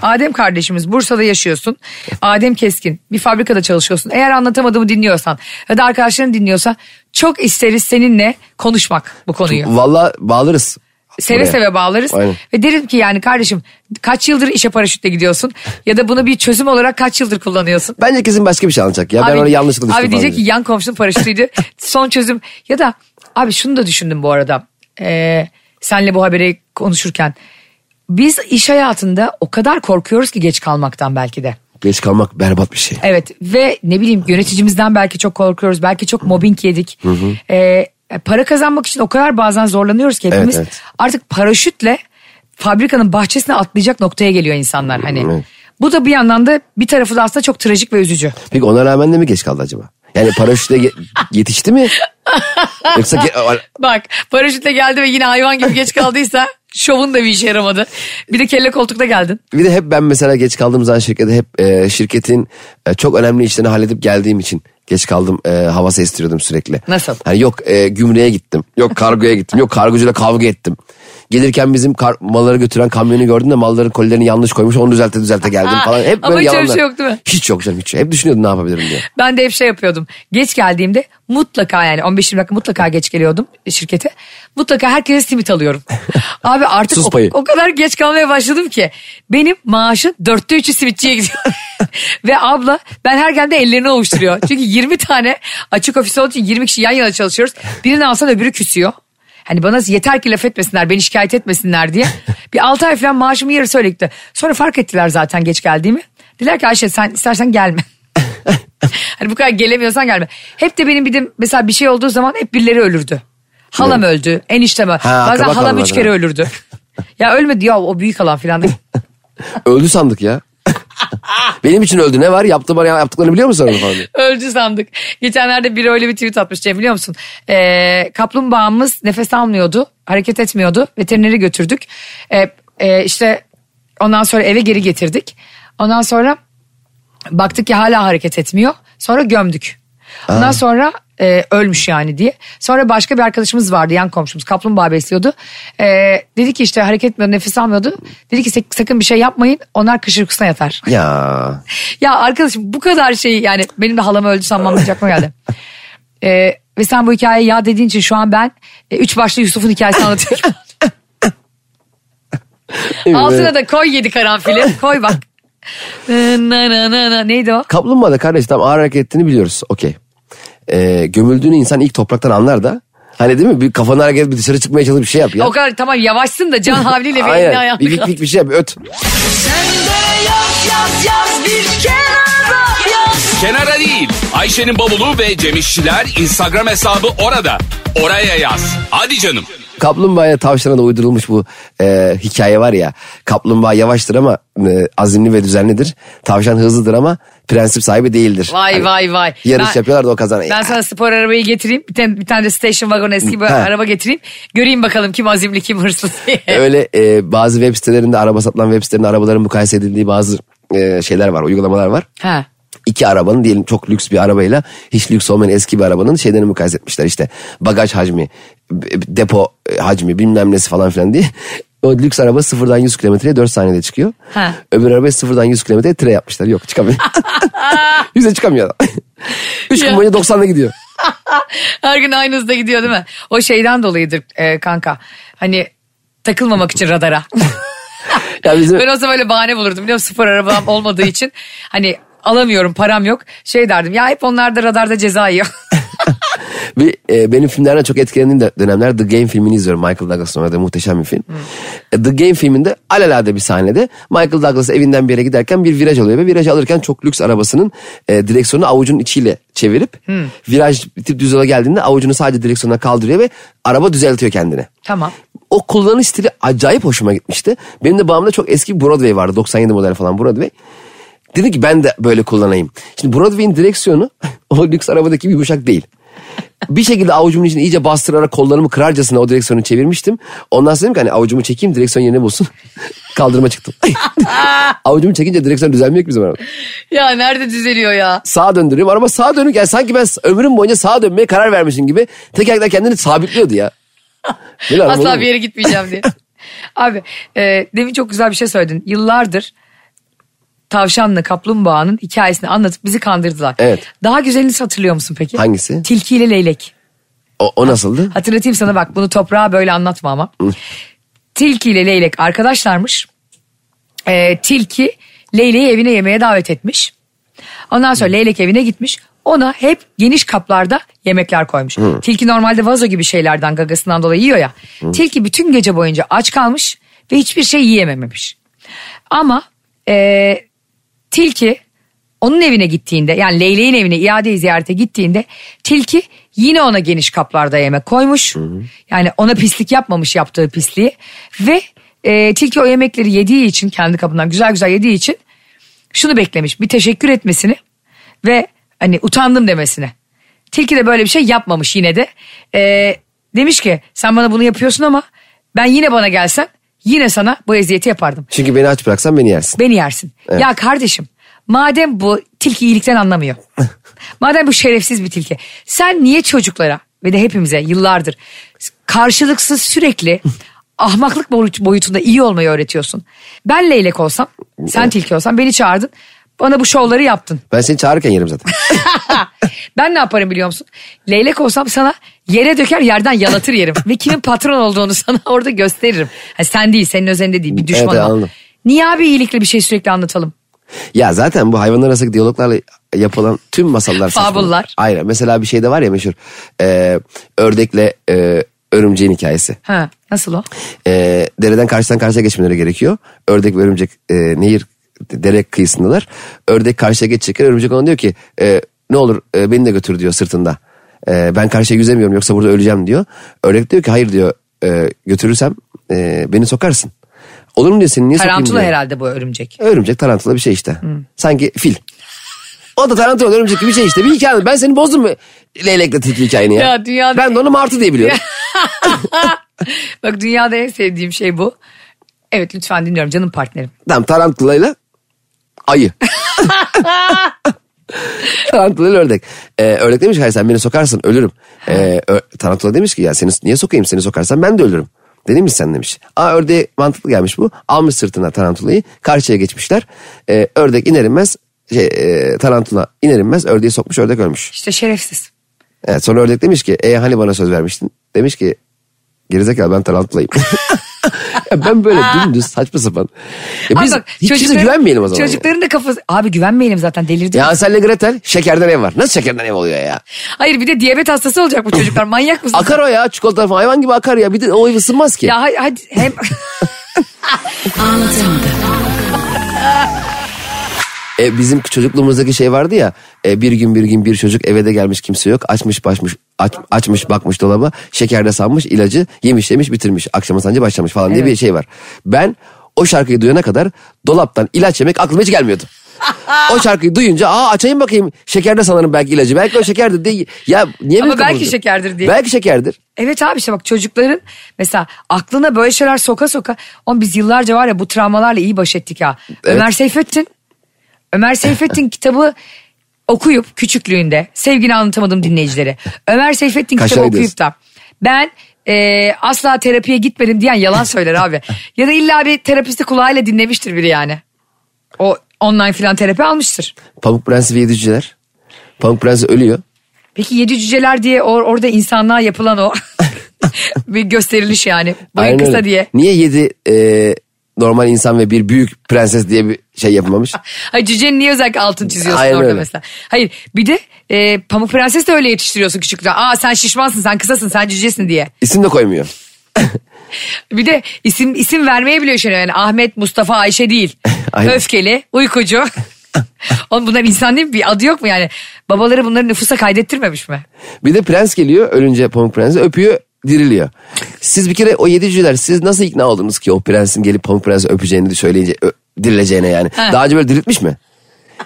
Adem kardeşimiz Bursa'da yaşıyorsun. Adem Keskin bir fabrikada çalışıyorsun. Eğer anlatamadığımı dinliyorsan ya da arkadaşların dinliyorsa çok isteriz seninle konuşmak bu konuyu. Valla bağlarız. Seve Oraya. seve bağlarız. Aynen. Ve derim ki yani kardeşim kaç yıldır işe paraşütle gidiyorsun ya da bunu bir çözüm olarak kaç yıldır kullanıyorsun? Bence kesin başka bir şey anlatacak ya. ben orada yanlışlıkla düştüm Abi falan diyecek ki diye. yan komşunun paraşütüydü. Son çözüm ya da abi şunu da düşündüm bu arada. Ee, senle bu haberi konuşurken. Biz iş hayatında o kadar korkuyoruz ki geç kalmaktan belki de. Geç kalmak berbat bir şey. Evet ve ne bileyim yöneticimizden belki çok korkuyoruz. Belki çok mobbing yedik. Ee, para kazanmak için o kadar bazen zorlanıyoruz ki hepimiz. Evet, evet. Artık paraşütle fabrikanın bahçesine atlayacak noktaya geliyor insanlar. Hani Evet. bu da bir yandan da bir tarafı da aslında çok trajik ve üzücü. Peki ona rağmen de mi geç kaldı acaba? Yani paraşütle ge- yetişti mi? Yoksa ge- Bak paraşütle geldi ve yine hayvan gibi geç kaldıysa şovun da bir işe yaramadı. Bir de kelle koltukta geldin. Bir de hep ben mesela geç kaldığım zaman şirkette hep e, şirketin e, çok önemli işlerini halledip geldiğim için geç kaldım e, havası estiriyordum sürekli. Nasıl? Hani yok e, gümrüğe gittim, yok kargoya gittim, yok kargocuyla kavga ettim. Gelirken bizim kar- malları götüren kamyonu gördüm de malların kolilerini yanlış koymuş onu düzelte düzelte geldim falan. Hep ama böyle hiç öyle bir yalanlar. şey yok değil mi? Hiç yok canım hiç. Hep düşünüyordum ne yapabilirim diye. Ben de hep şey yapıyordum. Geç geldiğimde mutlaka yani 15-20 dakika mutlaka geç geliyordum şirkete. Mutlaka herkese simit alıyorum. Abi artık Sus o, payı. o kadar geç kalmaya başladım ki. Benim maaşın dörtte üçü simitçiye gidiyor. Ve abla ben her geldiğimde ellerini ovuşturuyor. Çünkü 20 tane açık ofis olduğu için 20 kişi yan yana çalışıyoruz. Birini alsan öbürü küsüyor. Hani bana yeter ki laf etmesinler, beni şikayet etmesinler diye. Bir 6 ay falan maaşımın yarısı öyle gitti. Sonra fark ettiler zaten geç geldiğimi. Dediler ki Ayşe sen istersen gelme. hani bu kadar gelemiyorsan gelme. Hep de benim bir de mesela bir şey olduğu zaman hep birileri ölürdü. Halam öldü, eniştem öldü. Ha, Bazen halam üç kere ölürdü. ya ölmedi ya o büyük halam falan. Öldü sandık ya. Benim için öldü ne var yaptı bana yaptıklarını biliyor musun falan. Öldü sandık. Geçenlerde biri öyle bir tweet atmış Cem biliyor musun? Ee, kaplumbağamız nefes almıyordu, hareket etmiyordu. Veterineri götürdük. Ee, e, işte ondan sonra eve geri getirdik. Ondan sonra baktık ki hala hareket etmiyor. Sonra gömdük. Ondan sonra e, ölmüş yani diye. Sonra başka bir arkadaşımız vardı yan komşumuz kaplumbağa besliyordu. E, dedi ki işte hareket etmiyordu nefes almıyordu. Dedi ki "Sak- sakın bir şey yapmayın onlar kış uykusuna yatar. Ya Ya arkadaşım bu kadar şey yani benim de halam öldü sanmam diyecek aklıma geldi. Ee, Ve sen bu hikayeyi ya dediğin için şu an ben e, üç başlı Yusuf'un hikayesini anlatıyorum. Altına da koy yedi karanfili. Koy bak. Na, na, na, na. Neydi o? Kaplumbağada kardeş tam ağır hareket ettiğini biliyoruz. Okey. Ee, gömüldüğünü insan ilk topraktan anlar da. Hani değil mi? Bir kafanı hareket et, bir dışarı çıkmaya çalış bir şey yap ya. O kadar tamam yavaşsın da can havliyle bir elini ayağını Bir vik bir şey yap öt. Kenara değil. Ayşe'nin bavulu ve Cemişçiler Instagram hesabı orada. Oraya yaz. Hadi canım. Kaplumbağaya tavşana da uydurulmuş bu e, hikaye var ya. Kaplumbağa yavaştır ama e, azimli ve düzenlidir. Tavşan hızlıdır ama prensip sahibi değildir. Vay Hani vay vay. Yarış Ben- yapıyorlar da o kazanıyor. Ben sana spor arabayı getireyim. Bir tane, bir tane de station wagon eski bir Ha. araba getireyim. Göreyim bakalım kim azimli kim hırslı diye. Öyle e, bazı web sitelerinde araba satılan web sitelerinde arabaların mukayese edildiği bazı e, şeyler var, uygulamalar var. Ha. İki arabanın diyelim çok lüks bir arabayla hiç lüks olmayan eski bir arabanın şeylerini mukayese etmişler. İşte bagaj hacmi, depo hacmi bilmem nesi falan filan diye. O lüks araba sıfırdan 100 kilometreye 4 saniyede çıkıyor. Ha. Öbür araba sıfırdan 100 kilometreye tire yapmışlar. Yok çıkamıyor. Yüze çıkamıyor adam. 3 gün boyunca 90'la gidiyor. Her gün aynı hızda gidiyor değil mi? O şeyden dolayıdır e, kanka. Hani takılmamak için radara. Ya bizim ben o zaman öyle bahane bulurdum biliyor musun? Spor arabam olmadığı için. Hani alamıyorum param yok. Şey derdim ya hep onlar da radarda ceza yiyor. Bir, e, benim filmlerden çok etkilendiğim de- dönemler The Game filmini izliyorum. Michael Douglas'ın oynadığı muhteşem bir film. E, The Game filminde alelade bir sahnede Michael Douglas evinden bir yere giderken bir viraj alıyor. Ve viraj alırken çok lüks arabasının e, direksiyonunu avucunun içiyle çevirip viraj bitip düz yola geldiğinde avucunu sadece direksiyona kaldırıyor ve araba düzeltiyor kendini. tamam. O kullanış stili acayip hoşuma gitmişti. Benim de bağımda çok eski bir Broadway vardı. 97 model falan Broadway. Dedi ki ben de böyle kullanayım. Şimdi Broadway'in direksiyonu o lüks arabadaki gibi yumuşak değil. Bir şekilde avucumun içine iyice bastırarak kollarımı kırarcasına o direksiyonu çevirmiştim. Ondan sonra dedim ki hani avucumu çekeyim direksiyon yerine bulsun. Kaldırıma çıktım. avucumu çekince direksiyon düzelmiyor ki bizim araba. Ya nerede düzeliyor ya? Sağa döndürüyorum. Araba sağa dönük. Yani sanki ben ömrüm boyunca sağa dönmeye karar vermişim gibi. Tekerlekler kendini sabitliyordu ya. Böyle Asla bir yere gitmeyeceğim diye. Abi e, demin çok güzel bir şey söyledin. Yıllardır tavşanla kaplumbağanın hikayesini anlatıp bizi kandırdılar. Evet. Daha güzelini hatırlıyor musun peki? Hangisi? Tilki ile leylek. O, o nasıldı? Hatırlatayım sana bak bunu toprağa böyle anlatma ama. Tilki ile leylek arkadaşlarmış. Ee, tilki leyleği evine yemeğe davet etmiş. Ondan sonra leylek evine gitmiş. Ona hep geniş kaplarda yemekler koymuş. Tilki normalde vazo gibi şeylerden gagasından dolayı yiyor ya. Tilki bütün gece boyunca aç kalmış ve hiçbir şey yiyememiş. Ama e, tilki onun evine gittiğinde yani leyleğin evine iade ziyarete gittiğinde tilki yine ona geniş kaplarda yemek koymuş. Yani ona pislik yapmamış yaptığı pisliği ve e, tilki o yemekleri yediği için kendi kapından güzel güzel yediği için şunu beklemiş bir teşekkür etmesini ve hani utandım demesini. Tilki de böyle bir şey yapmamış yine de. E, demiş ki sen bana bunu yapıyorsun ama ben yine bana gelsem yine sana bu eziyeti yapardım. Çünkü beni aç bıraksan beni yersin. Beni yersin. Ya kardeşim madem bu tilki iyilikten anlamıyor. madem bu şerefsiz bir tilki. Sen niye çocuklara ve de hepimize yıllardır karşılıksız sürekli ahmaklık boyut- boyutunda iyi olmayı öğretiyorsun. Ben leylek olsam sen tilki olsan beni çağırdın. Bana bu şovları yaptın. Ben seni çağırırken yerim zaten. ben ne yaparım biliyor musun? Leylek olsam sana yere döker yerden yalatır yerim. Ve kimin patron olduğunu sana orada gösteririm. Ha, sen değil senin özelinde değil bir düşmanın. Evet, anladım. Niye abi iyilikle bir şey sürekli anlatalım? ya zaten bu hayvanlar arasındaki diyaloglarla yapılan tüm masallar. Fabullar. Aynen. Mesela bir şey de var ya meşhur. Ee, ördekle e, örümceğin hikayesi. Ha, nasıl o? Ee, dereden karşıdan karşıya geçmeleri gerekiyor. Ördek ve örümcek e, nehir dere kıyısındalar. Ördek karşıya geçecekken örümcek ona diyor ki e, ne olur e, beni de götür diyor sırtında. E, ben karşıya yüzemiyorum yoksa burada öleceğim diyor. Ördek diyor ki hayır diyor e, götürürsem e, beni sokarsın. Olur mu diyor seni niye sokayım Tarantula diyor. herhalde bu örümcek. Örümcek tarantula bir şey işte. Sanki fil. O da tarantula örümcek gibi bir şey işte. Bir hikaye. Ben seni bozdum mu leylekle tilki hikayeni ya? Ya dünyada- Ben de onu martı diye biliyorum. Bak dünyada en sevdiğim şey bu. Evet lütfen dinliyorum canım partnerim. tamam tarantulayla ayı. tarantula ile ördek. Ee, ördek demiş ki hayır sen beni sokarsın ölürüm. Ee, tarantula demiş ki ya seni niye sokayım seni sokarsan ben de ölürüm. Dedim mi sen demiş. Aa ördeğe mantıklı gelmiş bu. Almış sırtına tarantulayı. Karşıya geçmişler. Ee, ördek iner inmez şey, e, tarantula iner inmez ördeği sokmuş ördek ölmüş. İşte şerefsiz. Evet, sonra ördek demiş ki e hani bana söz vermiştin. Demiş ki gerizekalı ben tarantulayım. Ya ben böyle dümdüz saçma sapan. Ya biz bak, hiç kimse çocukların- güvenmeyelim o zaman. Çocukların da kafası... Abi güvenmeyelim zaten delirdim. Ya Hansel Gretel şekerden ev var. Nasıl şekerden ev oluyor ya? Hayır bir de diyabet hastası olacak bu çocuklar. Manyak mısın? Akar o ya çikolata falan hayvan gibi akar ya. Bir de o ev ısınmaz ki. Ya hadi, hadi hem... E, bizim çocukluğumuzdaki şey vardı ya. e, bir gün bir gün bir çocuk eve de gelmiş kimse yok. Açmış başmış aç, açmış bakmış dolaba. Şekerde sanmış ilacı yemiş yemiş bitirmiş. Akşama sancı başlamış falan diye Evet. bir şey var. Ben o şarkıyı duyana kadar dolaptan ilaç yemek aklıma hiç gelmiyordu. o şarkıyı duyunca aa açayım bakayım şekerde sanırım belki ilacı. Belki o şekerdir diye. Ya niye Ama belki kapatıyorsun? şekerdir diye. Belki şekerdir. Evet abi işte bak çocukların mesela aklına böyle şeyler soka soka. Oğlum biz yıllarca var ya bu travmalarla iyi baş ettik ha. Ömer Seyfettin. Ömer Seyfettin kitabı okuyup küçüklüğünde sevgili anlatamadım dinleyicilere. Ömer Seyfettin kitabı Kaşarı okuyup da ben e, asla terapiye gitmedim diyen yalan söyler abi. ya da illa bir terapisti kulağıyla dinlemiştir biri yani. O online filan terapi almıştır. Pamuk Prensi ve Yedi Cüceler. Pamuk Prensi ölüyor. Peki yedi cüceler diye or- orada insanlığa yapılan o bir gösteriliş yani. Boyun kısa diye. Niye yedi e, normal insan ve bir büyük prenses diye bir şey yapılmamış? Hayır cücenin niye özellikle altın çiziyorsun Aynen orada öyle. mesela. Hayır bir de e, Pamuk Prenses de öyle yetiştiriyorsun küçükten. Aa sen şişmansın sen kısasın sen cücesin diye. İsim de koymuyor. Bir de isim isim vermeye bile üşeniyor yani Ahmet, Mustafa, Ayşe değil. Aynen. Öfkeli, uykucu. Oğlum bunlar insan değil mi? Bir adı yok mu yani? Babaları bunları nüfusa kaydettirmemiş mi? Bir de prens geliyor ölünce Pamuk Prensi öpüyor diriliyor. Siz bir kere o yedi cüceler siz nasıl ikna oldunuz ki o prensin gelip Pamuk Prens'i öpeceğini söyleyince ö- dirileceğine yani. Ha. Daha önce böyle diriltmiş mi?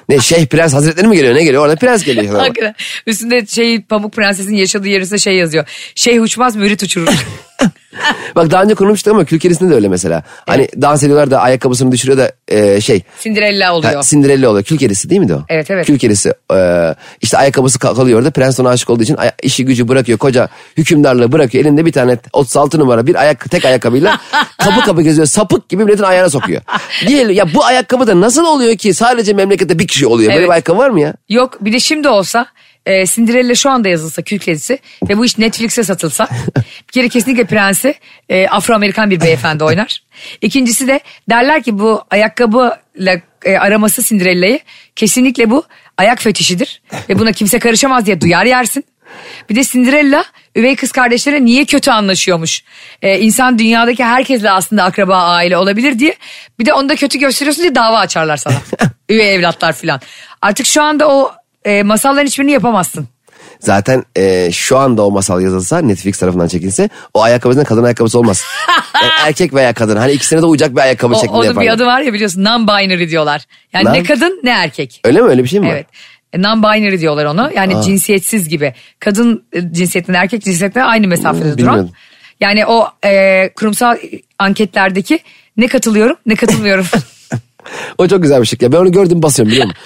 Ne Şeyh Prens Hazretleri mi geliyor ne geliyor orada prens geliyor. Hakikaten. Üstünde şey Pamuk Prenses'in yaşadığı yerinde şey yazıyor. Şeyh uçmaz mürit uçurur. Bak daha önce konuşmuştuk ama Kül Kedisi'nde de öyle mesela. Hani dans ediyorlar da ayakkabısını düşürüyor da e, şey Cinderella oluyor. Ha, Cinderella oluyor. Kül kedisi değil miydi o? Evet, evet. Kül kedisi. Ee, işte ayakkabısı ka- kalıyor orada. Prens ona aşık olduğu için aya- işi gücü bırakıyor. Koca hükümdarlığı bırakıyor. Elinde bir tane 36 numara bir ayak tek ayakkabıyla kapı kapı geziyor. Sapık gibi milletin ayağına sokuyor. Diyelim ya bu ayakkabı da nasıl oluyor ki sadece memlekette bir kişi oluyor. Böyle Evet. bir ayakkabı var mı ya? Yok bir de şimdi olsa e, Cinderella şu anda yazılsa Kül Kedisi ve bu iş Netflix'e satılsa bir kere kesinlikle prensi e, Afro-Amerikan bir beyefendi oynar. İkincisi de derler ki bu ayakkabıyla e, araması Cinderella'yı kesinlikle bu ayak fetişidir ve buna kimse karışamaz diye duyar yersin. Bir de Cinderella üvey kız kardeşlere niye kötü anlaşıyormuş. Ee, insan dünyadaki herkesle aslında akraba aile olabilir diye. Bir de onu da kötü gösteriyorsun diye dava açarlar sana. üvey evlatlar filan. Artık şu anda o e, masalların hiçbirini yapamazsın. Zaten e, şu anda o masal yazılsa Netflix tarafından çekilse o ayakkabısının kadın ayakkabısı olmaz. Yani erkek veya kadın. Hani ikisine de uyacak bir ayakkabı O, şeklinde onun yaparlar. bir adı var ya biliyorsun non-binary diyorlar. Yani Lan- ne kadın ne erkek. Öyle mi öyle bir şey mi var? Evet. E, Non-binary diyorlar onu. Yani cinsiyetsiz gibi. Kadın e, cinsiyetinden erkek cinsiyetinden aynı mesafede duran. Yani o e, kurumsal anketlerdeki ne katılıyorum ne katılmıyorum. O çok güzel bir şey. Ya ben onu gördüm basıyorum biliyor musun?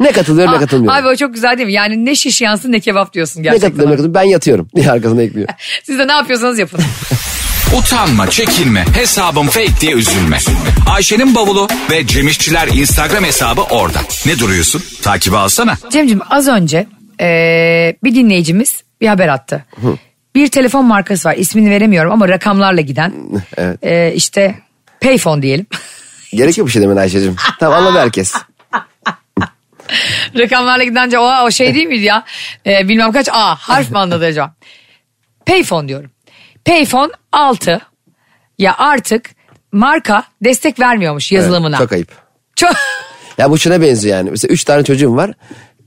ne katılıyorum ne katılmıyorum. Abi o çok güzel değil mi? Yani ne şiş yansın ne kebap diyorsun ne gerçekten. katılıyorum ne katılıyorum ben yatıyorum diye arkasına ekliyor. Siz de ne yapıyorsanız yapın. Utanma, çekinme, hesabım fake diye üzülme. Ayşe'nin bavulu ve Cemişçiler Instagram hesabı orada. Ne duruyorsun? Takibi alsana. Cemciğim az önce e, bir dinleyicimiz bir haber attı. Bir telefon markası var ismini veremiyorum ama rakamlarla giden. Evet. E, işte Payphone diyelim. Gerek yok bir şey demen Ayşe'cim. Tamam anladı herkes. Rakamlarla gidince o, o şey değil miydi ya? E, bilmem kaç A harf mi anladı acaba? Payphone diyorum. Payphone 6 ya artık marka destek vermiyormuş yazılımına. Çok ayıp. Çok... Ya bu şuna benziyor yani. Mesela üç tane çocuğum var.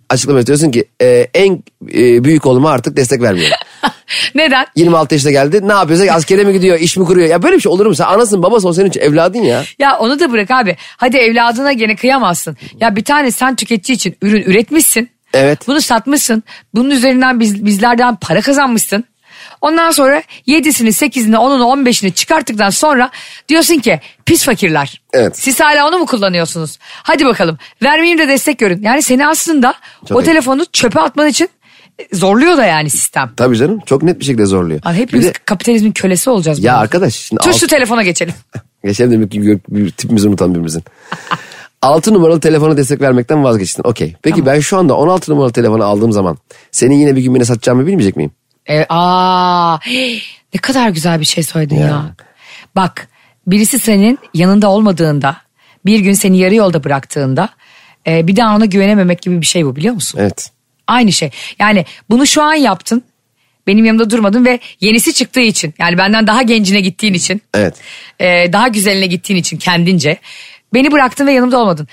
Açıklama yapıyorsun ki e, en e, büyük oğluma artık destek vermiyorum. Neden? 26 yaşına geldi. Ne yapıyorsa askere mi gidiyor, iş mi kuruyor? Ya böyle bir şey olur mu? Sen anasın babası o senin için evladın ya. Ya onu da bırak abi. Hadi evladına gene kıyamazsın. Ya bir tane sen tüketici için ürün üretmişsin. Evet. Bunu satmışsın. Bunun üzerinden biz, bizlerden para kazanmışsın. Ondan sonra 7'sini, 8'ini, 10'unu, 15'ini çıkarttıktan sonra diyorsun ki pis fakirler. Evet. Siz hala onu mu kullanıyorsunuz? Hadi bakalım vermeyeyim de destek görün. Yani seni aslında Çok o iyi. telefonu çöpe atman için zorluyor da yani sistem. Tabii canım çok net bir şekilde zorluyor. Abi Bir hepimiz de- kapitalizmin kölesi olacağız. ya bundan. arkadaş şimdi Tür alt- şu telefona geçelim. Geçelim demek ki bir tipimizi unutan birbirimizin. 6 numaralı telefona destek vermekten vazgeçtin. Okey. Peki ben şu anda 16 numaralı telefonu aldığım zaman senin yine bir gün beni satacağımı bilmeyecek miyim? E, aa, ne kadar güzel bir şey söyledin ya. Ya. Bak birisi senin yanında olmadığında bir gün seni yarı yolda bıraktığında e, bir daha ona güvenememek gibi bir şey bu biliyor musun? Evet. Aynı şey. Yani bunu şu an yaptın. Benim yanımda durmadın ve yenisi çıktığı için yani benden daha gencine gittiğin için Evet. e, daha güzeline gittiğin için kendince beni bıraktın ve yanımda olmadın.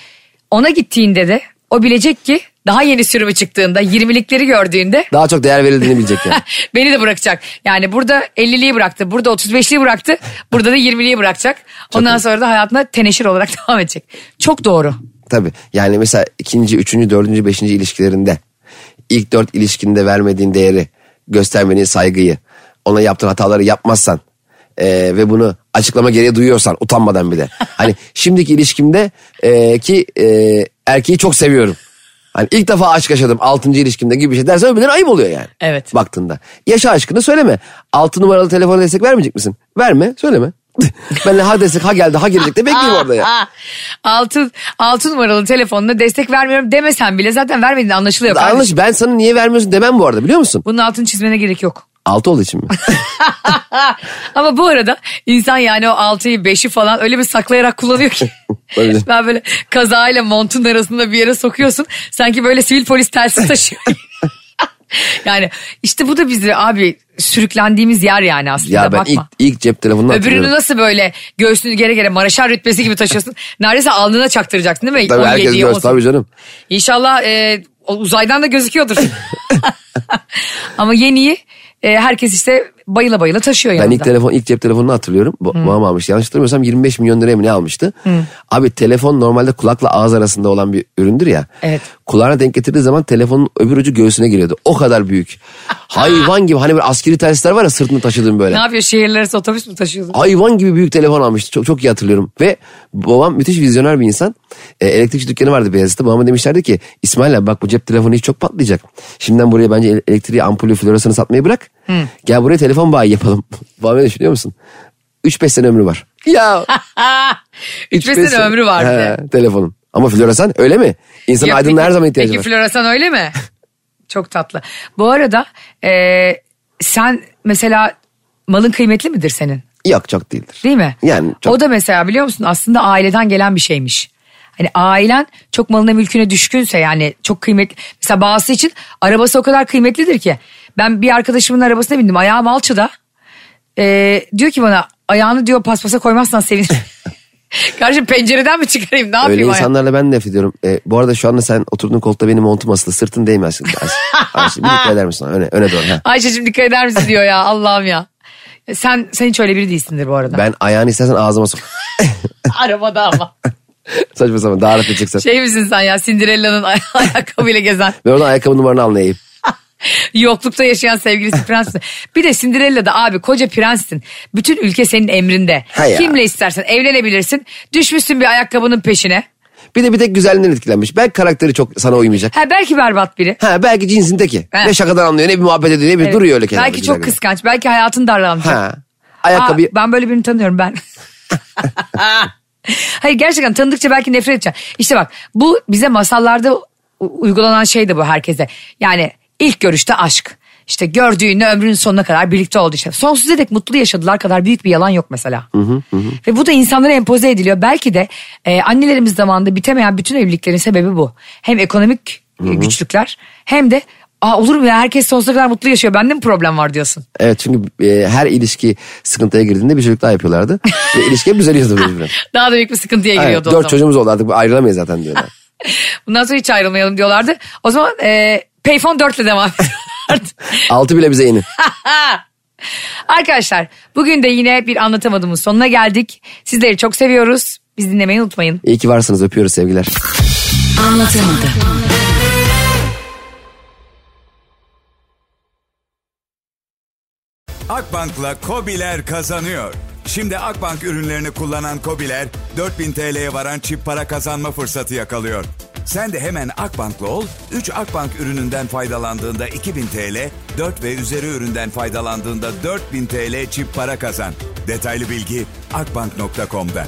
Ona gittiğinde de o bilecek ki daha yeni sürümü çıktığında 20'likleri gördüğünde Daha çok değer verildiğini bilecek yani. beni de bırakacak. Yani burada 50'liyi bıraktı, burada 35'liyi bıraktı, burada da 20'liyi bırakacak. Ondan iyi. sonra da hayatına teneşir olarak devam edecek. Çok doğru. Tabii. Yani mesela ikinci, üçüncü, dördüncü, beşinci ilişkilerinde ilk dört ilişkinde vermediğin değeri, göstermediğin saygıyı, ona yaptığın hataları yapmazsan e, ve bunu açıklama gereği duyuyorsan utanmadan bir de. Hani şimdiki ilişkimde e, ki e, erkeği çok seviyorum. Hani ilk defa aşk yaşadım altıncı ilişkimde gibi bir şey dersen öbürleri ayıp oluyor yani. Evet. Baktığında. Yaşa aşkını söyleme. Altı numaralı telefona destek vermeyecek misin? Verme söyleme. ben ha destek ha geldi ha gelecek de bekleyeyim orada ya. Aa, altı, altı numaralı telefonuna destek vermiyorum demesen bile zaten vermediğin anlaşılıyor. kardeşim. Yanlış ben sana niye vermiyorsun demem bu arada biliyor musun? Bunun altını çizmene gerek yok. Altı olduğu için mi? Ama bu arada insan yani o altıyı beşi falan öyle bir saklayarak kullanıyor ki. Öyle. ben böyle kazayla montun arasında bir yere sokuyorsun. Sanki böyle sivil polis telsiz taşıyor. yani işte bu da bizi abi sürüklendiğimiz yer yani aslında ya ben bakma. ilk, ilk cep telefonunu Öbürünü nasıl böyle göğsünü gere gere Maraşar rütbesi gibi taşıyorsun. Neredeyse alnına çaktıracaksın değil mi? Tabii 17'yi, herkes göz 18'i. tabii canım. İnşallah e, uzaydan da gözüküyordur. Ama yeniyi e, herkes işte bayıla bayıla taşıyor Ben yanında. ilk telefon ilk cep telefonunu hatırlıyorum. Bu, babam almıştı. Yanlış hatırlamıyorsam 25 milyon liraya mı ne almıştı? Abi telefon normalde kulakla ağız arasında olan bir üründür ya. Evet. Kulağına denk getirdiği zaman telefonun öbür ucu göğsüne giriyordu. O kadar büyük. Hayvan gibi hani böyle askeri telsizler var ya sırtını taşıdığım böyle. Ne yapıyor şehirler arası otobüs mü taşıyorsun? hayvan gibi büyük telefon almıştı. Çok çok iyi hatırlıyorum. Ve babam müthiş vizyoner bir insan. E, elektrikçi dükkanı vardı Beyazıt'ta. Babama demişlerdi ki İsmail abi bak bu cep telefonu hiç çok patlayacak. Şimdiden buraya bence ele- elektriği, ampulü, floresanı satmayı bırak. Gel buraya telefon bayi yapalım. Babam ne düşünüyor musun? 3-5 sene ömrü var. Ya. 3-5 sene ömrü vardı. He, telefonun. Ama floresan öyle mi? İnsan Ya aydınlığa peki- her zaman ihtiyacı Peki var. floresan öyle mi? Çok tatlı. Bu arada e, sen mesela malın kıymetli midir senin? Yok çok değildir. Değil mi? Yani çok- O da mesela biliyor musun aslında aileden gelen bir şeymiş. Hani ailen çok malına mülküne düşkünse yani çok kıymetli. Mesela bazısı için arabası o kadar kıymetlidir ki. Ben bir arkadaşımın arabasına bindim ayağım alçıda. Ee, diyor ki bana ayağını diyor paspasa koymazsan sevinirim. Kardeşim pencereden mi çıkarayım ne Öyle yapayım? ayağı? insanlarla ben nefret ediyorum. E, bu arada şu anda sen oturduğun koltukta benim montum asılı. Sırtın değmezsin. Ayşe, bir dikkat eder misin? Öne, öne doğru. Ha. Ayşe'cim dikkat eder misin diyor ya Allah'ım ya. Sen sen hiç öyle biri değilsindir bu arada. Ben ayağını istersen ağzıma sok. Arabada ama. Saçma sapan daha rahat edeceksen. Şey misin sen ya Cinderella'nın ay- ayakkabıyla gezen. Ben oradan ayakkabı numaranı anlayayım. Yoklukta yaşayan sevgilisi prens. Bir de Cinderella'da abi koca prenssin. Bütün ülke senin emrinde. Ha ya. Kimle istersen evlenebilirsin. Düşmüşsün bir ayakkabının peşine. Bir de bir tek güzelliğinden etkilenmiş. Belki karakteri çok sana uymayacak. Ha belki berbat biri. Ha belki cinsin teki. Ha. Ne şakadan anlıyor ne bir muhabbet ediyor ne bir Evet. duruyor öyle kenarda. Belki çok kıskanç. Belki hayatın darlanmış. Ha. Ayakkabı Aa, ben böyle birini tanıyorum ben. Hayır gerçekten tanıdıkça belki nefret edeceğim. İşte bak bu bize masallarda uygulanan şey de bu herkese. Yani ilk görüşte aşk. İşte gördüğünde ömrünün sonuna kadar birlikte oldu işte. Sonsuza dek mutlu yaşadılar kadar büyük bir yalan yok mesela. Ve bu da insanlara empoze ediliyor. Belki de e, annelerimiz zamanında bitemeyen bütün evliliklerin sebebi bu. Hem ekonomik e, güçlükler hem de Aa, olur mu ya herkes sonsuza kadar mutlu yaşıyor. Bende mi problem var diyorsun? Evet çünkü e, her ilişki sıkıntıya girdiğinde bir çocuk daha yapıyorlardı. Ve ilişki düzeliyordu. Daha da büyük bir sıkıntıya giriyordu o Dört zaman. çocuğumuz oldu artık ayrılamayız zaten diyorlar. Bundan sonra hiç ayrılmayalım diyorlardı. O zaman e, Payphone 4 ile devam ediyorlardı. Altı bile bize yeni. Arkadaşlar bugün de yine bir anlatamadığımız sonuna geldik. Sizleri çok seviyoruz. Biz dinlemeyi unutmayın. İyi ki varsınız öpüyoruz sevgiler. Anlatamadım. Akbank'la Kobiler kazanıyor. Şimdi Akbank ürünlerini kullanan Kobiler 4000 TL'ye varan çip para kazanma fırsatı yakalıyor. Sen de hemen Akbank'la ol, 3 Akbank ürününden faydalandığında 2000 TL, 4 ve üzeri üründen faydalandığında 4000 TL çip para kazan. Detaylı bilgi akbank.com'da.